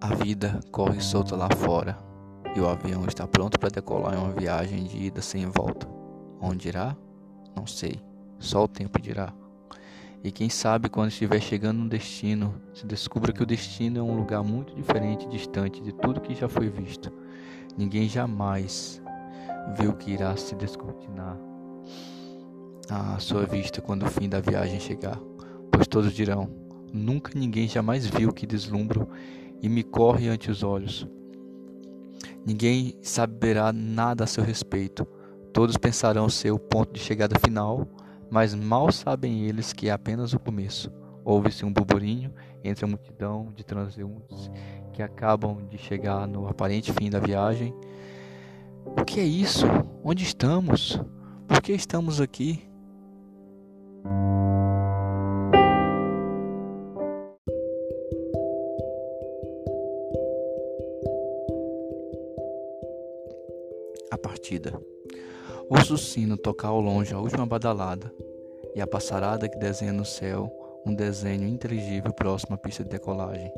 A vida corre solta lá fora e o avião está pronto para decolar em uma viagem de ida sem volta. Onde irá? Não sei, só o tempo dirá. E quem sabe quando estiver chegando no destino, se descubra que o destino é um lugar muito diferente e distante de tudo que já foi visto. Ninguém jamais o que irá se descortinar à sua vista quando o fim da viagem chegar, pois todos dirão: Nunca ninguém jamais viu que deslumbro e me corre ante os olhos. Ninguém saberá nada a seu respeito. Todos pensarão ser o ponto de chegada final, mas mal sabem eles que é apenas o começo. Houve-se um burburinho entre a multidão de transeuntes que acabam de chegar no aparente fim da viagem. O que é isso? Onde estamos? Por que estamos aqui? Partida. Ouço o sino tocar ao longe a última badalada e a passarada que desenha no céu um desenho inteligível próximo à pista de decolagem.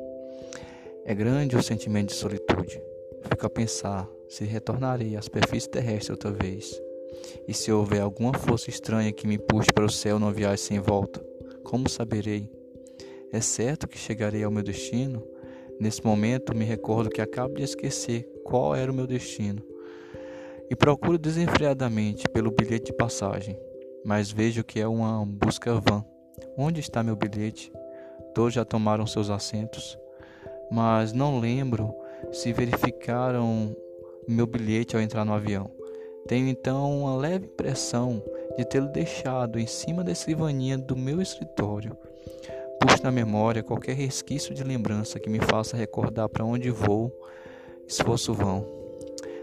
É grande o sentimento de solitude. Fico a pensar se retornarei à superfície terrestre outra vez. E se houver alguma força estranha que me puxe para o céu numa viagem sem volta, como saberei? É certo que chegarei ao meu destino? Nesse momento me recordo que acabo de esquecer qual era o meu destino e procuro desenfreadamente pelo bilhete de passagem, mas vejo que é uma busca vã. Onde está meu bilhete? Todos já tomaram seus assentos, mas não lembro se verificaram meu bilhete ao entrar no avião. Tenho então uma leve impressão de tê-lo deixado em cima da escrivaninha do meu escritório. Puxo na memória qualquer resquício de lembrança que me faça recordar para onde vou, esforço vão.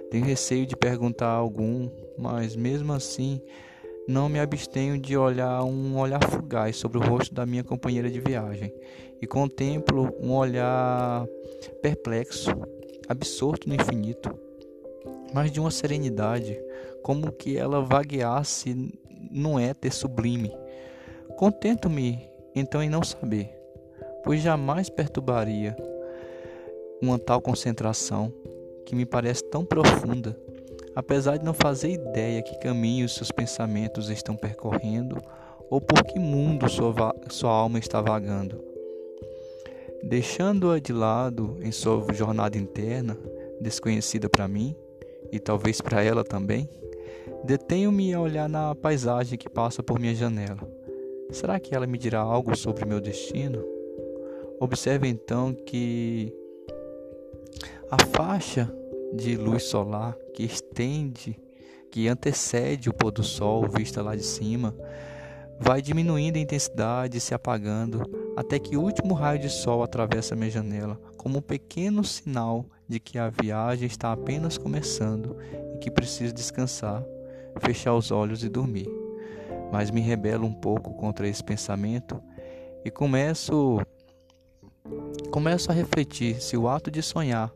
Tenho receio de perguntar a algum, mas mesmo assim não me abstenho de olhar um olhar fugaz sobre o rosto da minha companheira de viagem e contemplo um olhar perplexo, absorto no infinito, mas de uma serenidade, como que ela vagueasse num éter sublime. Contento-me então em não saber, pois jamais perturbaria uma tal concentração que me parece tão profunda, apesar de não fazer ideia que caminhos seus pensamentos estão percorrendo ou por que mundo sua, sua alma está vagando. Deixando-a de lado em sua jornada interna, desconhecida para mim e talvez para ela também, detenho-me a olhar na paisagem que passa por minha janela. Será que ela me dirá algo sobre meu destino? Observe então que a faixa de luz solar que estende, que antecede o pôr do sol vista lá de cima, vai diminuindo a intensidade se apagando até que o último raio de sol atravessa minha janela, como um pequeno sinal de que a viagem está apenas começando e que preciso descansar, fechar os olhos e dormir. Mas me rebelo um pouco contra esse pensamento e começo começo a refletir se o ato de sonhar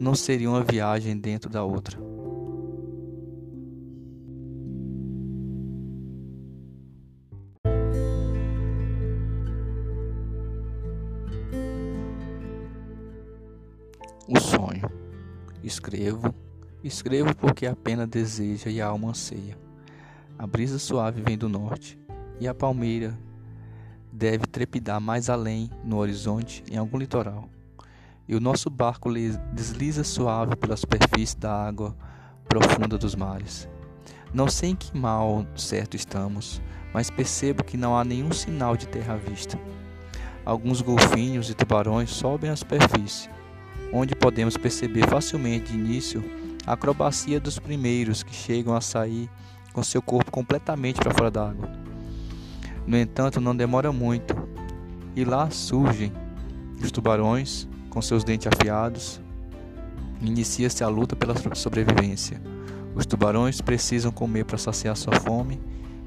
não seria uma viagem dentro da outra. O sonho. Escrevo, escrevo porque a pena deseja e a alma anseia. A brisa suave vem do norte e a palmeira deve trepidar mais além, no horizonte, em algum litoral e o nosso barco desliza suave pela superfície da água profunda dos mares. Não sei em que mal certo estamos, mas percebo que não há nenhum sinal de terra à vista. Alguns golfinhos e tubarões sobem à superfície, onde podemos perceber facilmente de início a acrobacia dos primeiros que chegam a sair com seu corpo completamente para fora d'água. No entanto, não demora muito, e lá surgem os tubarões, com seus dentes afiados, inicia-se a luta pela sobrevivência. Os tubarões precisam comer para saciar sua fome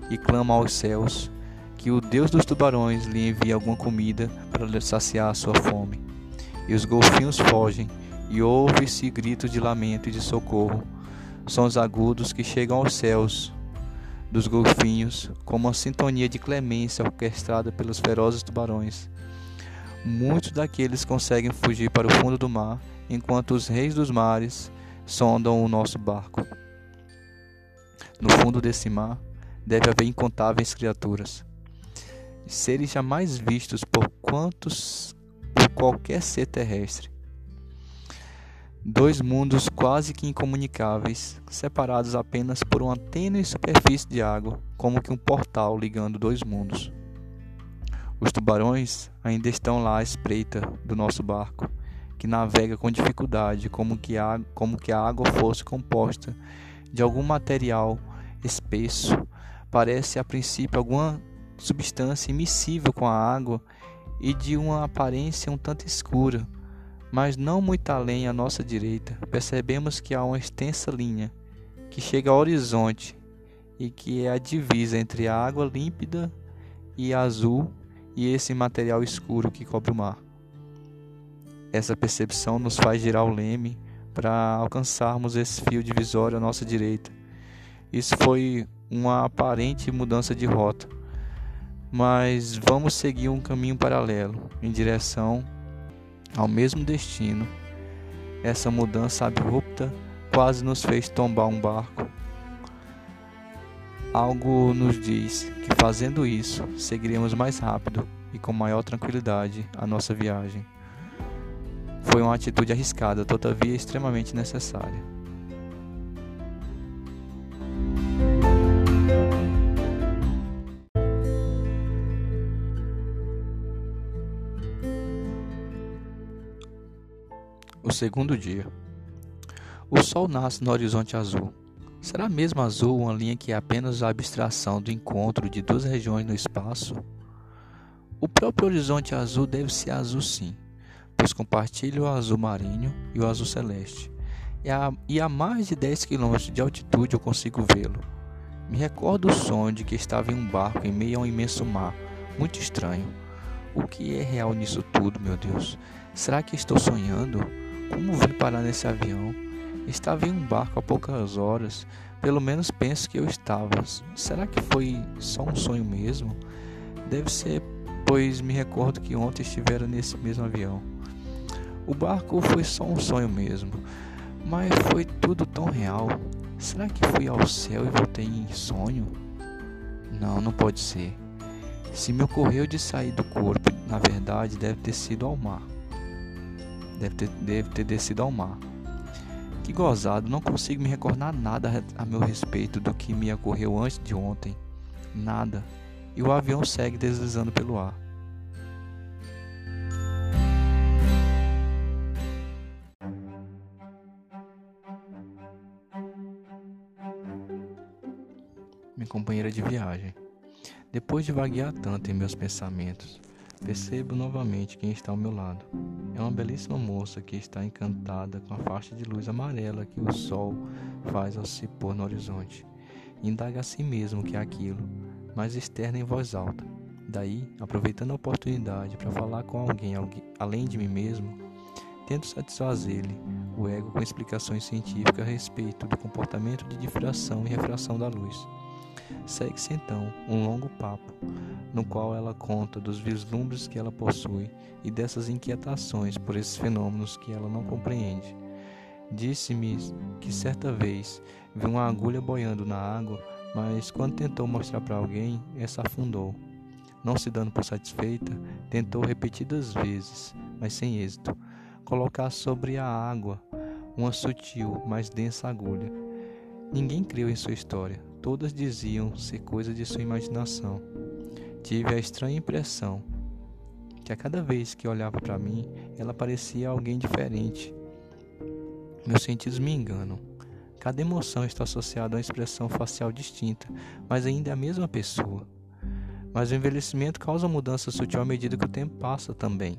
e clamam aos céus que o Deus dos tubarões lhe envie alguma comida para saciar sua fome. E os golfinhos fogem e ouve-se gritos de lamento e de socorro, sons agudos que chegam aos céus dos golfinhos, como uma sintonia de clemência orquestrada pelos ferozes tubarões. Muitos daqueles conseguem fugir para o fundo do mar, enquanto os reis dos mares sondam o nosso barco. No fundo desse mar deve haver incontáveis criaturas, seres jamais vistos por quantos por qualquer ser terrestre. Dois mundos quase que incomunicáveis, separados apenas por uma tênue superfície de água, como que um portal ligando dois mundos. Os tubarões ainda estão lá à espreita do nosso barco, que navega com dificuldade, como que a, como que a água fosse composta de algum material espesso. Parece a princípio alguma substância imissível com a água e de uma aparência um tanto escura mas não muito além à nossa direita, percebemos que há uma extensa linha que chega ao horizonte e que é a divisa entre a água límpida e azul e esse material escuro que cobre o mar. Essa percepção nos faz girar o leme para alcançarmos esse fio divisório à nossa direita. Isso foi uma aparente mudança de rota, mas vamos seguir um caminho paralelo em direção ao mesmo destino. Essa mudança abrupta quase nos fez tombar um barco. Algo nos diz que fazendo isso seguiremos mais rápido e com maior tranquilidade a nossa viagem. Foi uma atitude arriscada, todavia extremamente necessária. O segundo dia. O sol nasce no horizonte azul. Será mesmo azul uma linha que é apenas a abstração do encontro de duas regiões no espaço? O próprio horizonte azul deve ser azul sim, pois compartilha o azul marinho e o azul celeste. E a, e a mais de 10 km de altitude eu consigo vê-lo. Me recordo o sonho de que estava em um barco em meio a um imenso mar, muito estranho. O que é real nisso tudo, meu Deus? Será que estou sonhando? Como vim parar nesse avião? Estava em um barco há poucas horas. Pelo menos penso que eu estava. Será que foi só um sonho mesmo? Deve ser, pois me recordo que ontem estivera nesse mesmo avião. O barco foi só um sonho mesmo, mas foi tudo tão real. Será que fui ao céu e voltei em sonho? Não, não pode ser. Se me ocorreu de sair do corpo, na verdade deve ter sido ao mar deve ter, deve ter descido ao mar. Que gozado, não consigo me recordar nada a meu respeito do que me ocorreu antes de ontem. Nada. E o avião segue deslizando pelo ar. Minha companheira de viagem. Depois de vaguear tanto em meus pensamentos, Percebo novamente quem está ao meu lado. É uma belíssima moça que está encantada com a faixa de luz amarela que o sol faz ao se pôr no horizonte. Indaga a si mesmo o que é aquilo, mas externa em voz alta. Daí, aproveitando a oportunidade para falar com alguém, alguém além de mim mesmo, tento satisfazer-lhe o ego com explicações científicas a respeito do comportamento de difração e refração da luz. Segue-se então um longo papo, no qual ela conta dos vislumbres que ela possui e dessas inquietações por esses fenômenos que ela não compreende. Disse-me que certa vez viu uma agulha boiando na água, mas quando tentou mostrar para alguém, essa afundou. Não se dando por satisfeita, tentou repetidas vezes, mas sem êxito, colocar sobre a água uma sutil, mais densa agulha. Ninguém creu em sua história, todas diziam ser coisa de sua imaginação. Tive a estranha impressão que a cada vez que olhava para mim, ela parecia alguém diferente. Meus sentidos me enganam. Cada emoção está associada a uma expressão facial distinta, mas ainda é a mesma pessoa. Mas o envelhecimento causa mudança sutil à medida que o tempo passa também.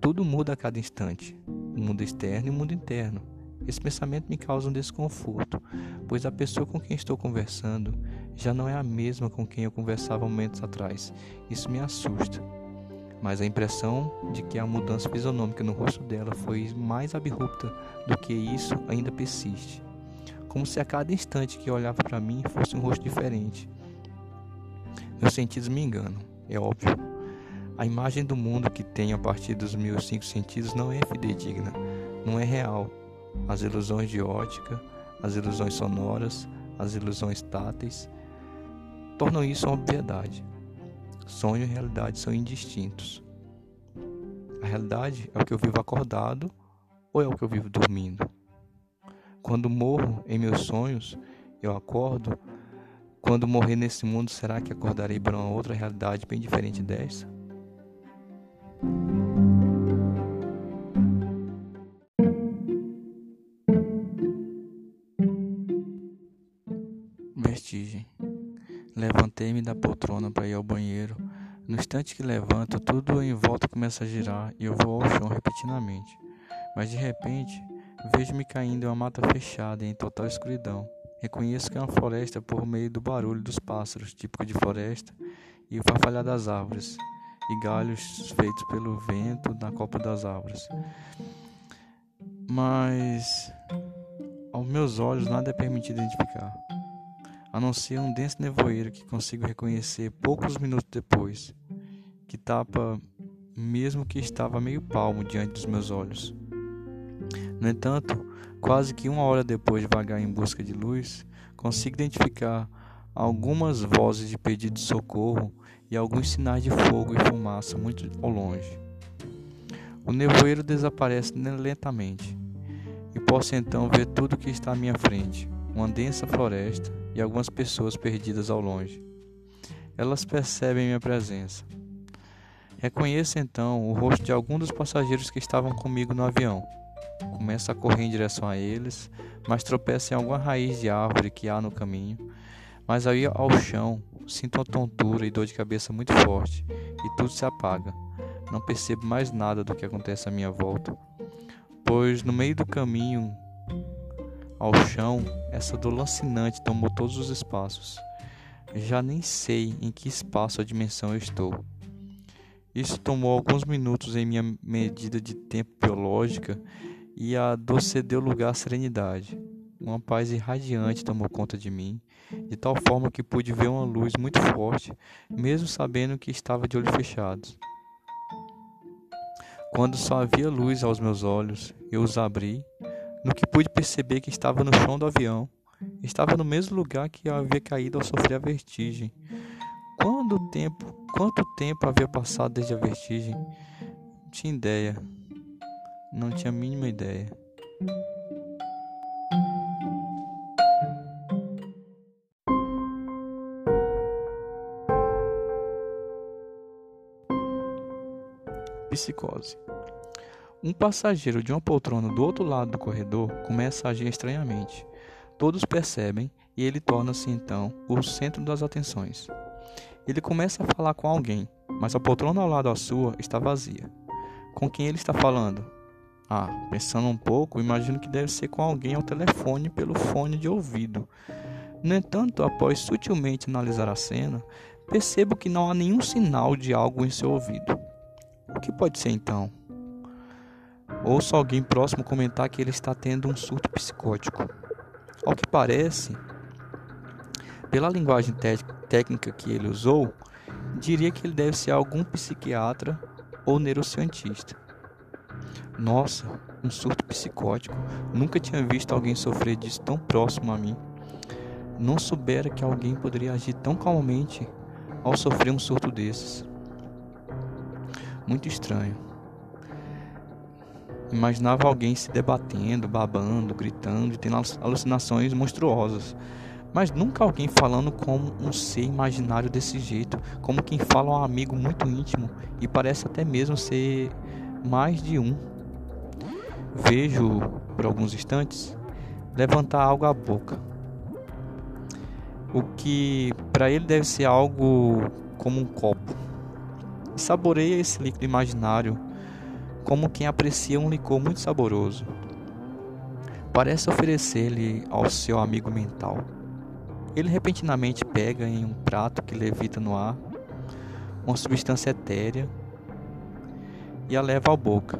Tudo muda a cada instante, o mundo externo e o mundo interno. Esse pensamento me causa um desconforto, pois a pessoa com quem estou conversando já não é a mesma com quem eu conversava momentos atrás. Isso me assusta. Mas a impressão de que a mudança fisionômica no rosto dela foi mais abrupta do que isso ainda persiste. como se a cada instante que olhava para mim fosse um rosto diferente. Meus sentidos me enganam, é óbvio. A imagem do mundo que tenho a partir dos meus cinco sentidos não é fidedigna, não é real. As ilusões de ótica, as ilusões sonoras, as ilusões táteis tornam isso uma obviedade. Sonho e realidade são indistintos. A realidade é o que eu vivo acordado ou é o que eu vivo dormindo? Quando morro em meus sonhos, eu acordo. Quando morrer nesse mundo, será que acordarei para uma outra realidade bem diferente dessa? Levantei-me da poltrona para ir ao banheiro. No instante que levanto, tudo em volta começa a girar e eu vou ao chão repetidamente. Mas de repente, vejo-me caindo em uma mata fechada em total escuridão. Reconheço que é uma floresta por meio do barulho dos pássaros, típico de floresta, e o farfalhar das árvores, e galhos feitos pelo vento na copa das árvores. Mas aos meus olhos nada é permitido identificar a não ser um denso nevoeiro que consigo reconhecer poucos minutos depois, que tapa mesmo que estava meio palmo diante dos meus olhos. No entanto, quase que uma hora depois de vagar em busca de luz, consigo identificar algumas vozes de pedido de socorro e alguns sinais de fogo e fumaça muito ao longe. O nevoeiro desaparece lentamente e posso então ver tudo que está à minha frente: uma densa floresta, e algumas pessoas perdidas ao longe. Elas percebem minha presença. Reconheço então o rosto de algum dos passageiros que estavam comigo no avião. Começo a correr em direção a eles, mas tropeço em alguma raiz de árvore que há no caminho. Mas aí ao chão, sinto uma tontura e dor de cabeça muito forte, e tudo se apaga. Não percebo mais nada do que acontece à minha volta, pois no meio do caminho ao chão, essa dor lancinante tomou todos os espaços. Já nem sei em que espaço ou dimensão eu estou. Isso tomou alguns minutos em minha medida de tempo biológica e a dor cedeu lugar à serenidade. Uma paz irradiante tomou conta de mim, de tal forma que pude ver uma luz muito forte, mesmo sabendo que estava de olhos fechados. Quando só havia luz aos meus olhos, eu os abri no que pude perceber que estava no chão do avião. Estava no mesmo lugar que eu havia caído ao sofrer a vertigem. Quando tempo, quanto tempo havia passado desde a vertigem? Não tinha ideia. Não tinha a mínima ideia. Psicose. Um passageiro de uma poltrona do outro lado do corredor começa a agir estranhamente. Todos percebem e ele torna-se então o centro das atenções. Ele começa a falar com alguém, mas a poltrona ao lado da sua está vazia. Com quem ele está falando? Ah, pensando um pouco, imagino que deve ser com alguém ao telefone pelo fone de ouvido. No entanto, após sutilmente analisar a cena, percebo que não há nenhum sinal de algo em seu ouvido. O que pode ser então? Ouço alguém próximo comentar que ele está tendo um surto psicótico. Ao que parece, pela linguagem técnica que ele usou, diria que ele deve ser algum psiquiatra ou neurocientista. Nossa, um surto psicótico. Nunca tinha visto alguém sofrer disso tão próximo a mim. Não soubera que alguém poderia agir tão calmamente ao sofrer um surto desses. Muito estranho. Imaginava alguém se debatendo, babando, gritando e tendo alucinações monstruosas. Mas nunca alguém falando como um ser imaginário desse jeito, como quem fala a um amigo muito íntimo e parece até mesmo ser mais de um. Vejo, por alguns instantes, levantar algo à boca. O que para ele deve ser algo como um copo. E saboreia esse líquido imaginário como quem aprecia um licor muito saboroso. Parece oferecer-lhe ao seu amigo mental. Ele repentinamente pega em um prato que levita no ar uma substância etérea e a leva à boca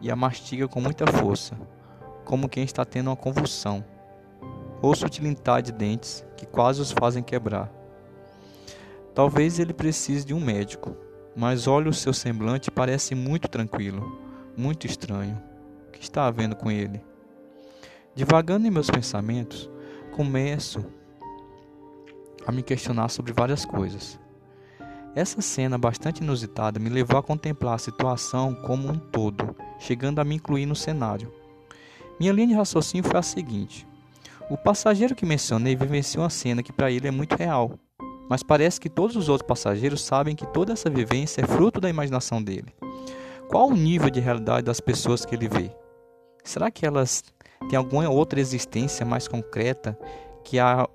e a mastiga com muita força, como quem está tendo uma convulsão. Ouço tilintar de dentes que quase os fazem quebrar. Talvez ele precise de um médico, mas olho o seu semblante parece muito tranquilo, muito estranho. O que está havendo com ele? Divagando em meus pensamentos, começo a me questionar sobre várias coisas. Essa cena bastante inusitada me levou a contemplar a situação como um todo, chegando a me incluir no cenário. Minha linha de raciocínio foi a seguinte: o passageiro que mencionei vivenciou uma cena que para ele é muito real, mas parece que todos os outros passageiros sabem que toda essa vivência é fruto da imaginação dele. Qual o nível de realidade das pessoas que ele vê? Será que elas têm alguma outra existência mais concreta que a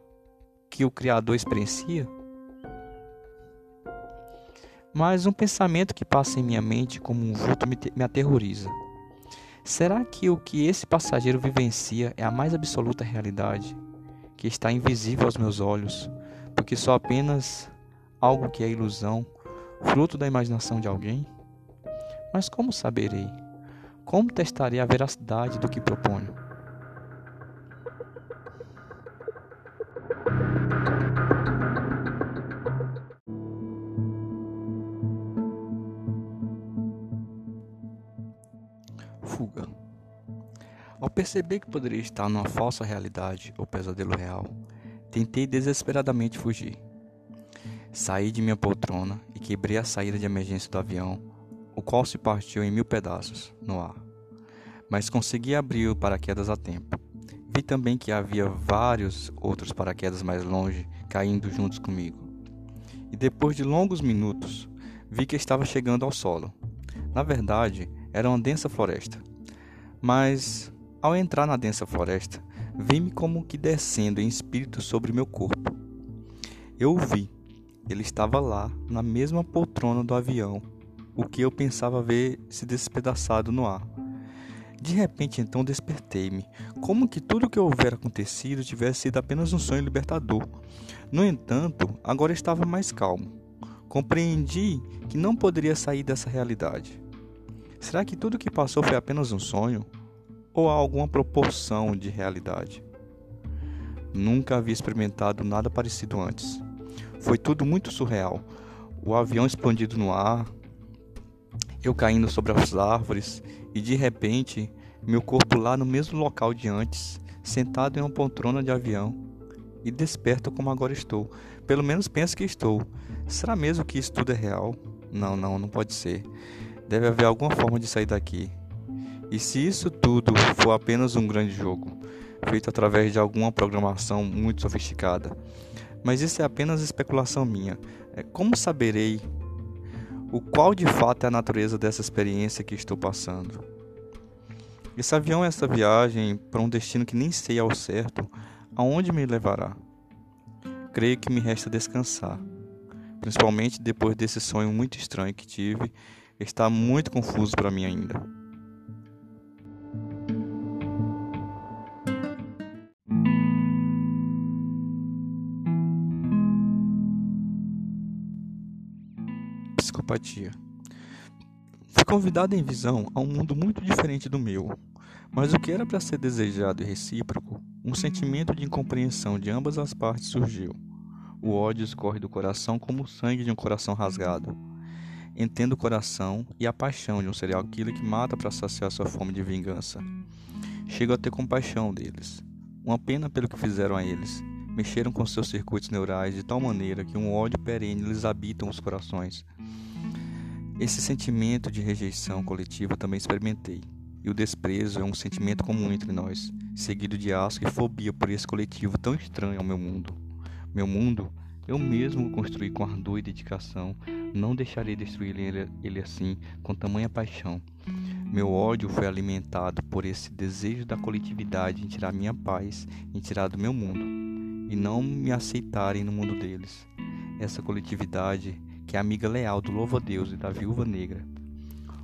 que o Criador experiencia? Mas um pensamento que passa em minha mente como um vulto me, me aterroriza. Será que o que esse passageiro vivencia é a mais absoluta realidade, que está invisível aos meus olhos, porque só apenas algo que é ilusão, fruto da imaginação de alguém? Mas como saberei? Como testarei a veracidade do que proponho? fuga. Ao perceber que poderia estar numa falsa realidade ou pesadelo real, tentei desesperadamente fugir. Saí de minha poltrona e quebrei a saída de emergência do avião, o qual se partiu em mil pedaços no ar. Mas consegui abrir o paraquedas a tempo. Vi também que havia vários outros paraquedas mais longe caindo juntos comigo. E depois de longos minutos, vi que estava chegando ao solo. Na verdade, era uma densa floresta. Mas, ao entrar na densa floresta, vi-me como que descendo em espírito sobre meu corpo. Eu o vi. Ele estava lá, na mesma poltrona do avião, o que eu pensava ver se despedaçado no ar. De repente, então, despertei-me, como que tudo o que houvera acontecido tivesse sido apenas um sonho libertador. No entanto, agora estava mais calmo. Compreendi que não poderia sair dessa realidade. Será que tudo o que passou foi apenas um sonho? Ou há alguma proporção de realidade? Nunca havia experimentado nada parecido antes. Foi tudo muito surreal. O avião expandido no ar, eu caindo sobre as árvores e de repente meu corpo lá no mesmo local de antes, sentado em uma poltrona de avião e desperto como agora estou. Pelo menos penso que estou. Será mesmo que isso tudo é real? Não, não, não pode ser. Deve haver alguma forma de sair daqui. E se isso tudo for apenas um grande jogo, feito através de alguma programação muito sofisticada, mas isso é apenas especulação minha, é, como saberei o qual de fato é a natureza dessa experiência que estou passando? Esse avião, essa viagem para um destino que nem sei ao certo, aonde me levará? Creio que me resta descansar, principalmente depois desse sonho muito estranho que tive está muito confuso para mim ainda. Psicopatia. Fui convidado em visão a um mundo muito diferente do meu, mas o que era para ser desejado e recíproco, um sentimento de incompreensão de ambas as partes surgiu. O ódio escorre do coração como o sangue de um coração rasgado entendo o coração e a paixão de um serial killer que mata para saciar sua fome de vingança. Chego a ter compaixão deles. Uma pena pelo que fizeram a eles. Mexeram com seus circuitos neurais de tal maneira que um ódio perene lhes habita os corações. Esse sentimento de rejeição coletiva também experimentei. E o desprezo é um sentimento comum entre nós, seguido de asco e fobia por esse coletivo tão estranho ao meu mundo. Meu mundo eu mesmo construí com ardor e dedicação. Não deixarei destruir ele, ele assim, com tamanha paixão. Meu ódio foi alimentado por esse desejo da coletividade em tirar minha paz, em tirar do meu mundo, e não me aceitarem no mundo deles. Essa coletividade que é amiga leal do louvo-a-Deus e da viúva negra.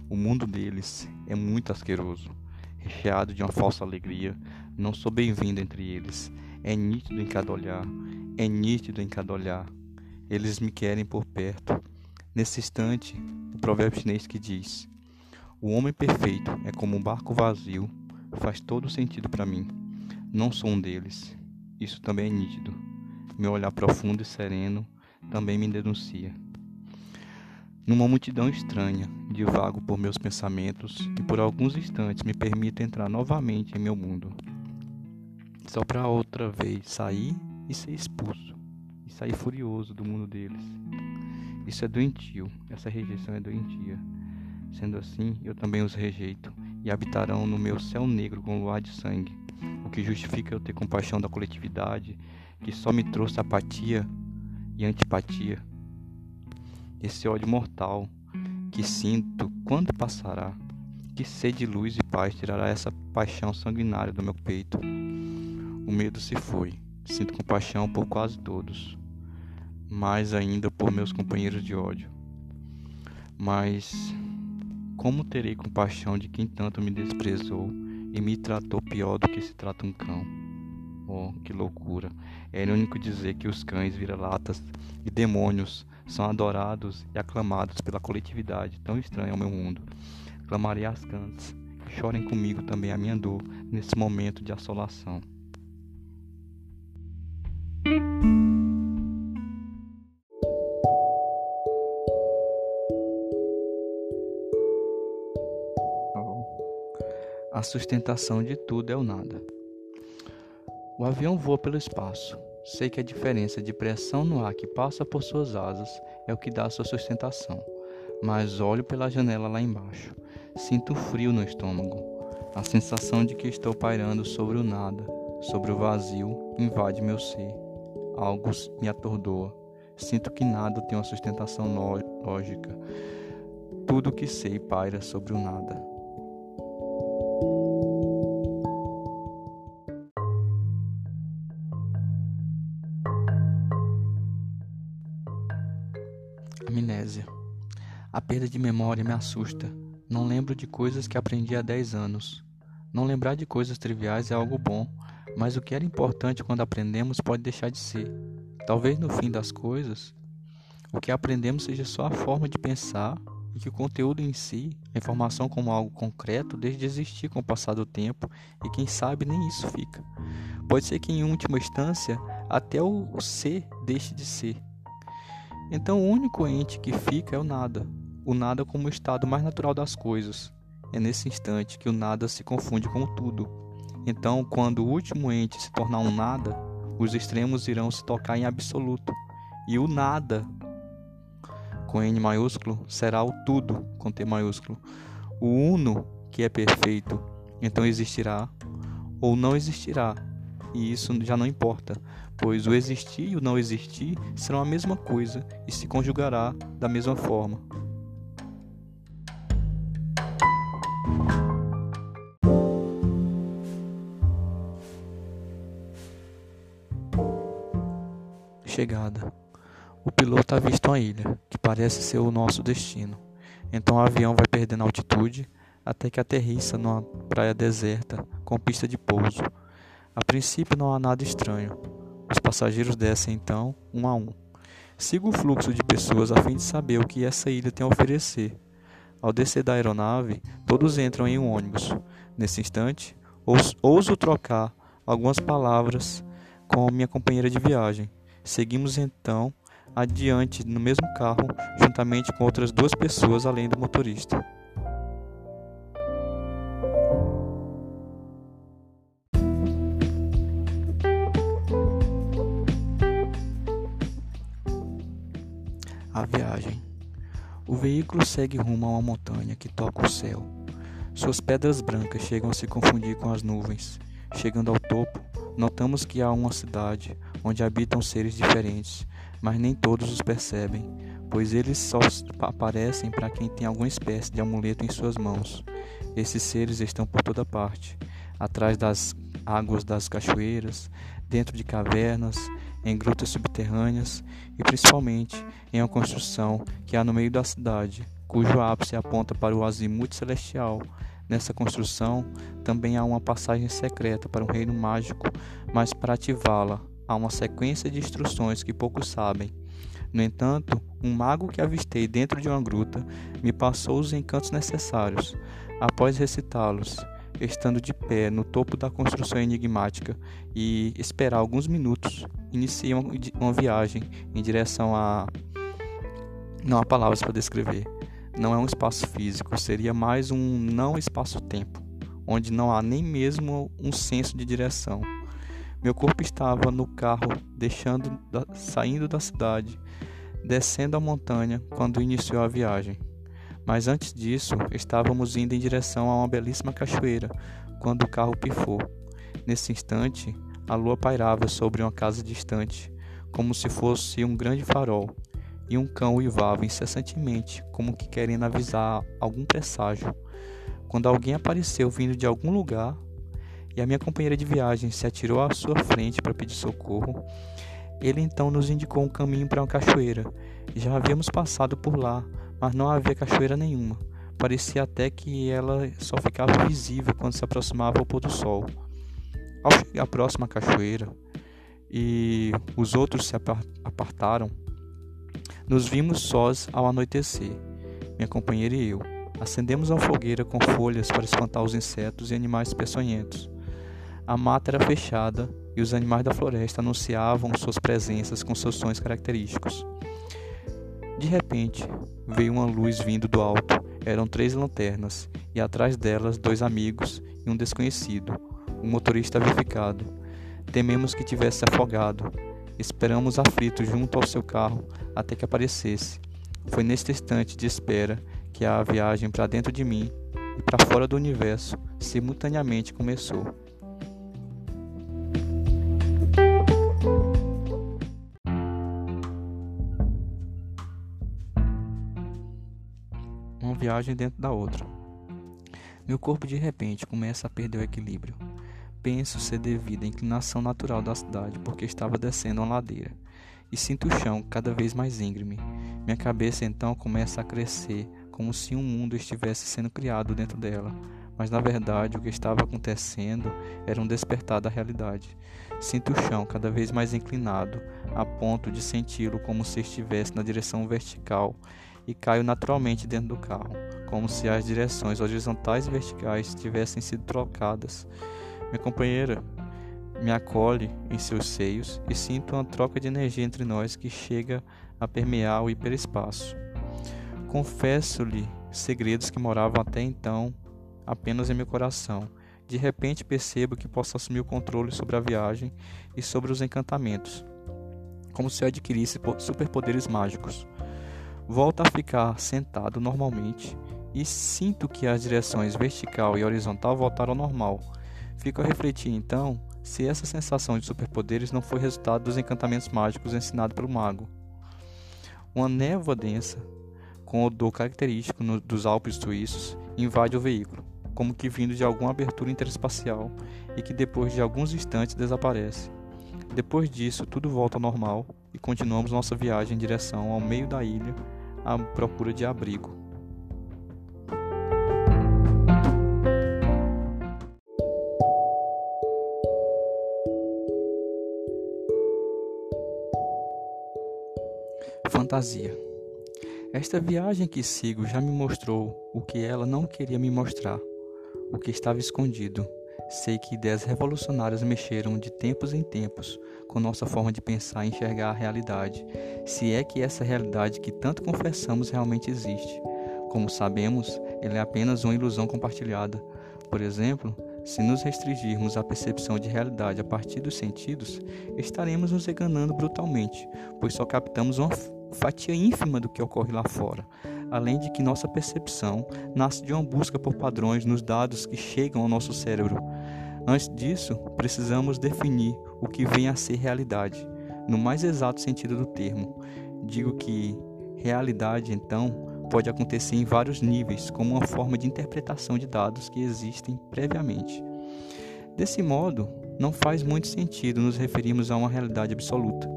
O mundo deles é muito asqueroso, recheado de uma falsa alegria. Não sou bem-vindo entre eles. É nítido em cada olhar, é nítido em cada olhar. Eles me querem por perto. Nesse instante, o provérbio chinês que diz: O homem perfeito é como um barco vazio, faz todo sentido para mim. Não sou um deles. isso também é nítido. Meu olhar profundo e sereno também me denuncia. Numa multidão estranha, divago por meus pensamentos e por alguns instantes me permito entrar novamente em meu mundo. Só para outra vez sair e ser expulso, e sair furioso do mundo deles. Isso é doentio, essa rejeição é doentia. Sendo assim, eu também os rejeito, e habitarão no meu céu negro com luar de sangue, o que justifica eu ter compaixão da coletividade, que só me trouxe apatia e antipatia. Esse ódio mortal que sinto, quando passará? Que sede de luz e paz tirará essa paixão sanguinária do meu peito? O medo se foi. Sinto compaixão por quase todos, mais ainda por meus companheiros de ódio. Mas como terei compaixão de quem tanto me desprezou e me tratou pior do que se trata um cão? Oh, que loucura! É irônico dizer que os cães vira-latas e demônios são adorados e aclamados pela coletividade tão estranha ao meu mundo. Clamarei às cantas, chorem comigo também a minha dor nesse momento de assolação. A sustentação de tudo é o nada. O avião voa pelo espaço. Sei que a diferença de pressão no ar que passa por suas asas é o que dá sua sustentação. Mas olho pela janela lá embaixo. Sinto frio no estômago. A sensação de que estou pairando sobre o nada, sobre o vazio, invade meu ser. Algo me atordoa. Sinto que nada tem uma sustentação lógica. Tudo o que sei paira sobre o nada. Perda de memória me assusta. Não lembro de coisas que aprendi há 10 anos. Não lembrar de coisas triviais é algo bom, mas o que era importante quando aprendemos pode deixar de ser. Talvez no fim das coisas, o que aprendemos seja só a forma de pensar e que o conteúdo em si, a informação como algo concreto, deixe de existir com o passar do tempo e quem sabe nem isso fica. Pode ser que em última instância até o ser deixe de ser. Então o único ente que fica é o nada, o nada como o estado mais natural das coisas. É nesse instante que o nada se confunde com o tudo. Então, quando o último ente se tornar um nada, os extremos irão se tocar em absoluto. E o nada, com N maiúsculo, será o tudo, com T maiúsculo. O uno, que é perfeito, então existirá ou não existirá. E isso já não importa, pois o existir e o não existir serão a mesma coisa e se conjugará da mesma forma. Chegada. O piloto avista uma ilha, que parece ser o nosso destino. Então o avião vai perdendo altitude até que aterrissa numa praia deserta com pista de pouso. A princípio não há nada estranho, os passageiros descem então, um a um. Sigo o fluxo de pessoas a fim de saber o que essa ilha tem a oferecer. Ao descer da aeronave, todos entram em um ônibus. Nesse instante, ouso trocar algumas palavras com minha companheira de viagem. Seguimos então adiante no mesmo carro, juntamente com outras duas pessoas além do motorista. A viagem. O veículo segue rumo a uma montanha que toca o céu. Suas pedras brancas chegam a se confundir com as nuvens. Chegando ao topo, notamos que há uma cidade onde habitam seres diferentes, mas nem todos os percebem, pois eles só aparecem para quem tem alguma espécie de amuleto em suas mãos. Esses seres estão por toda parte, atrás das águas das cachoeiras, dentro de cavernas, em grutas subterrâneas e principalmente em uma construção que há no meio da cidade, cujo ápice aponta para o azimuth celestial. Nessa construção também há uma passagem secreta para um reino mágico, mas para ativá-la há uma sequência de instruções que poucos sabem. No entanto, um mago que avistei dentro de uma gruta me passou os encantos necessários. Após recitá-los, estando de pé no topo da construção enigmática e esperar alguns minutos, inicia uma viagem em direção a. Não há palavras para descrever. Não é um espaço físico, seria mais um não espaço-tempo, onde não há nem mesmo um senso de direção. Meu corpo estava no carro, deixando, saindo da cidade, descendo a montanha quando iniciou a viagem. Mas antes disso, estávamos indo em direção a uma belíssima cachoeira quando o carro pifou. Nesse instante, a lua pairava sobre uma casa distante, como se fosse um grande farol, e um cão uivava incessantemente, como que querendo avisar algum presságio. Quando alguém apareceu vindo de algum lugar, e a minha companheira de viagem se atirou à sua frente para pedir socorro, ele então nos indicou um caminho para uma cachoeira. Já havíamos passado por lá, mas não havia cachoeira nenhuma. Parecia até que ela só ficava visível quando se aproximava ao pôr do sol. Ao chegar próximo à cachoeira e os outros se apartaram, nos vimos sós ao anoitecer, minha companheira e eu. Acendemos uma fogueira com folhas para espantar os insetos e animais peçonhentos. A mata era fechada e os animais da floresta anunciavam suas presenças com seus sons característicos. De repente, veio uma luz vindo do alto. Eram três lanternas, e atrás delas dois amigos e um desconhecido, um motorista verificado. Tememos que tivesse afogado. Esperamos aflitos junto ao seu carro até que aparecesse. Foi neste instante de espera que a viagem para dentro de mim e para fora do universo simultaneamente começou. Viagem dentro da outra. Meu corpo de repente começa a perder o equilíbrio. Penso ser devido à inclinação natural da cidade, porque estava descendo uma ladeira, e sinto o chão cada vez mais íngreme. Minha cabeça então começa a crescer, como se um mundo estivesse sendo criado dentro dela, mas na verdade o que estava acontecendo era um despertar da realidade. Sinto o chão cada vez mais inclinado, a ponto de senti-lo como se estivesse na direção vertical e caio naturalmente dentro do carro, como se as direções horizontais e verticais tivessem sido trocadas. Minha companheira me acolhe em seus seios e sinto uma troca de energia entre nós que chega a permear o hiperespaço. Confesso-lhe segredos que moravam até então apenas em meu coração. De repente percebo que posso assumir o controle sobre a viagem e sobre os encantamentos, como se eu adquirisse superpoderes mágicos. Volto a ficar sentado normalmente e sinto que as direções vertical e horizontal voltaram ao normal. Fico a refletir então se essa sensação de superpoderes não foi resultado dos encantamentos mágicos ensinados pelo mago. Uma névoa densa, com odor característico no, dos Alpes suíços, invade o veículo, como que vindo de alguma abertura interespacial e que depois de alguns instantes desaparece. Depois disso, tudo volta ao normal e continuamos nossa viagem em direção ao meio da ilha à procura de abrigo. Fantasia. Esta viagem que sigo já me mostrou o que ela não queria me mostrar, o que estava escondido. Sei que ideias revolucionárias mexeram de tempos em tempos com nossa forma de pensar e enxergar a realidade, se é que essa realidade que tanto confessamos realmente existe. Como sabemos, ela é apenas uma ilusão compartilhada. Por exemplo, se nos restringirmos à percepção de realidade a partir dos sentidos, estaremos nos enganando brutalmente, pois só captamos uma fatia ínfima do que ocorre lá fora, além de que nossa percepção nasce de uma busca por padrões nos dados que chegam ao nosso cérebro. Antes disso, precisamos definir o que vem a ser realidade, no mais exato sentido do termo. Digo que realidade, então, pode acontecer em vários níveis, como uma forma de interpretação de dados que existem previamente. Desse modo, não faz muito sentido nos referirmos a uma realidade absoluta.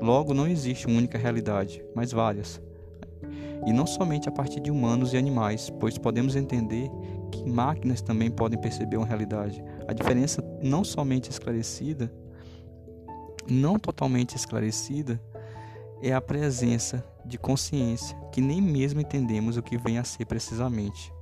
Logo, não existe uma única realidade, mas várias. E não somente a partir de humanos e animais, pois podemos entender que máquinas também podem perceber uma realidade. A diferença não somente esclarecida, não totalmente esclarecida, é a presença de consciência, que nem mesmo entendemos o que vem a ser precisamente.